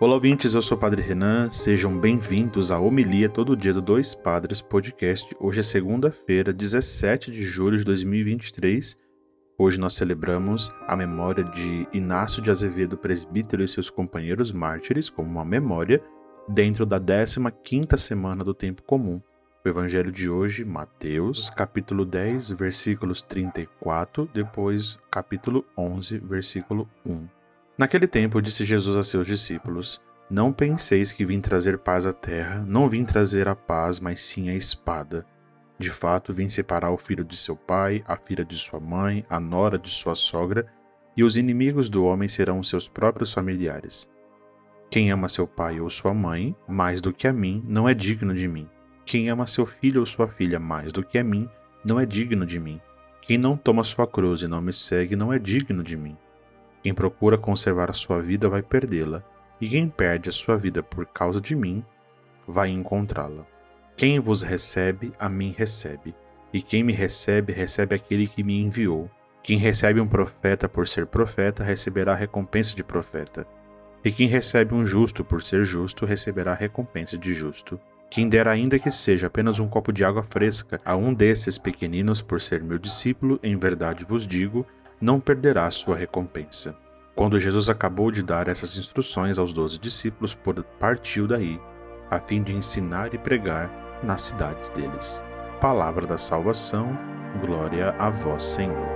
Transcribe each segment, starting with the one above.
Olá, ouvintes, eu sou o Padre Renan, sejam bem-vindos à Homilia Todo Dia do Dois Padres Podcast. Hoje é segunda-feira, 17 de julho de 2023. Hoje nós celebramos a memória de Inácio de Azevedo, presbítero e seus companheiros mártires, como uma memória, dentro da 15ª semana do Tempo Comum. O evangelho de hoje, Mateus, capítulo 10, versículos 34, depois capítulo 11, versículo 1. Naquele tempo disse Jesus a seus discípulos: Não penseis que vim trazer paz à terra, não vim trazer a paz, mas sim a espada. De fato, vim separar o filho de seu pai, a filha de sua mãe, a nora de sua sogra, e os inimigos do homem serão seus próprios familiares. Quem ama seu pai ou sua mãe mais do que a mim, não é digno de mim. Quem ama seu filho ou sua filha mais do que a mim, não é digno de mim. Quem não toma sua cruz e não me segue, não é digno de mim. Quem procura conservar a sua vida vai perdê-la, e quem perde a sua vida por causa de mim vai encontrá-la. Quem vos recebe, a mim recebe, e quem me recebe, recebe aquele que me enviou. Quem recebe um profeta por ser profeta, receberá a recompensa de profeta. E quem recebe um justo por ser justo, receberá a recompensa de justo. Quem der ainda que seja apenas um copo de água fresca a um desses pequeninos por ser meu discípulo, em verdade vos digo, não perderá sua recompensa. Quando Jesus acabou de dar essas instruções aos doze discípulos, partiu daí, a fim de ensinar e pregar nas cidades deles. Palavra da salvação, glória a vós, Senhor.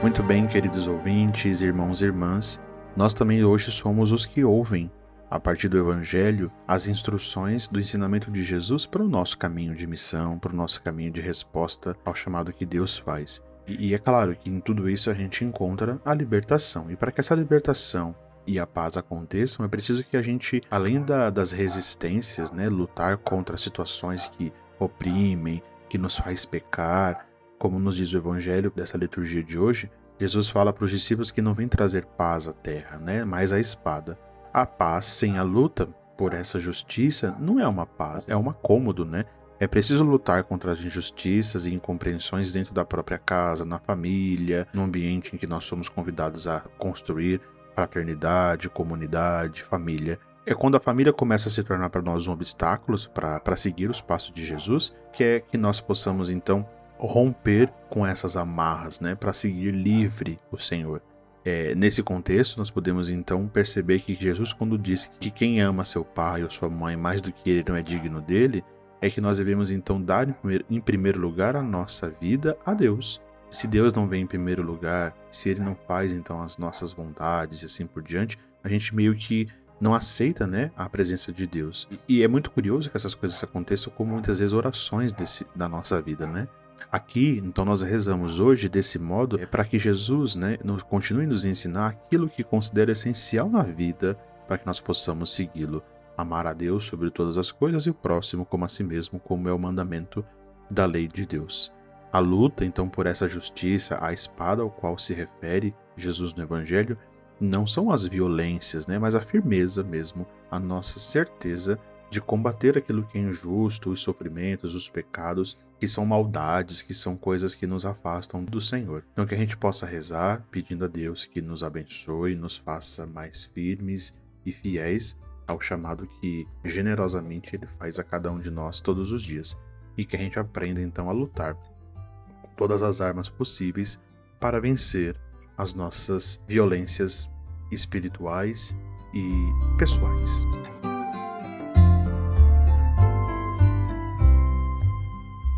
Muito bem, queridos ouvintes, irmãos e irmãs, nós também hoje somos os que ouvem a partir do Evangelho, as instruções do ensinamento de Jesus para o nosso caminho de missão, para o nosso caminho de resposta ao chamado que Deus faz. E, e é claro que em tudo isso a gente encontra a libertação. E para que essa libertação e a paz aconteçam, é preciso que a gente, além da, das resistências, né, lutar contra situações que oprimem, que nos faz pecar, como nos diz o Evangelho dessa liturgia de hoje, Jesus fala para os discípulos que não vem trazer paz à terra, né, mas a espada. A paz sem a luta por essa justiça não é uma paz, é um cômodo, né? É preciso lutar contra as injustiças e incompreensões dentro da própria casa, na família, no ambiente em que nós somos convidados a construir fraternidade, comunidade, família. É quando a família começa a se tornar para nós um obstáculo para seguir os passos de Jesus, que é que nós possamos então romper com essas amarras, né, para seguir livre o Senhor. É, nesse contexto, nós podemos então perceber que Jesus, quando diz que quem ama seu pai ou sua mãe mais do que ele não é digno dele, é que nós devemos então dar em primeiro, em primeiro lugar a nossa vida a Deus. Se Deus não vem em primeiro lugar, se ele não faz então as nossas vontades e assim por diante, a gente meio que não aceita, né, a presença de Deus. E, e é muito curioso que essas coisas aconteçam com muitas vezes orações desse, da nossa vida, né? Aqui, então, nós rezamos hoje desse modo é para que Jesus né, continue nos ensinar aquilo que considera essencial na vida para que nós possamos segui-lo. Amar a Deus sobre todas as coisas e o próximo como a si mesmo, como é o mandamento da lei de Deus. A luta, então, por essa justiça, a espada ao qual se refere Jesus no Evangelho, não são as violências, né, mas a firmeza mesmo, a nossa certeza de combater aquilo que é injusto, os sofrimentos, os pecados, que são maldades, que são coisas que nos afastam do Senhor. Então que a gente possa rezar pedindo a Deus que nos abençoe, nos faça mais firmes e fiéis ao chamado que generosamente ele faz a cada um de nós todos os dias e que a gente aprenda então a lutar com todas as armas possíveis para vencer as nossas violências espirituais e pessoais.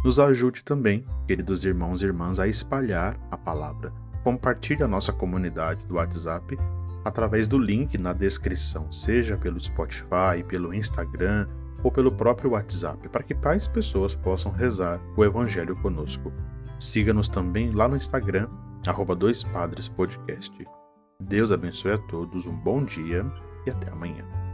Nos ajude também, queridos irmãos e irmãs, a espalhar a palavra. Compartilhe a nossa comunidade do WhatsApp através do link na descrição, seja pelo Spotify, pelo Instagram ou pelo próprio WhatsApp, para que mais pessoas possam rezar o Evangelho conosco. Siga-nos também lá no Instagram, arroba Dois Padres Podcast. Deus abençoe a todos, um bom dia e até amanhã.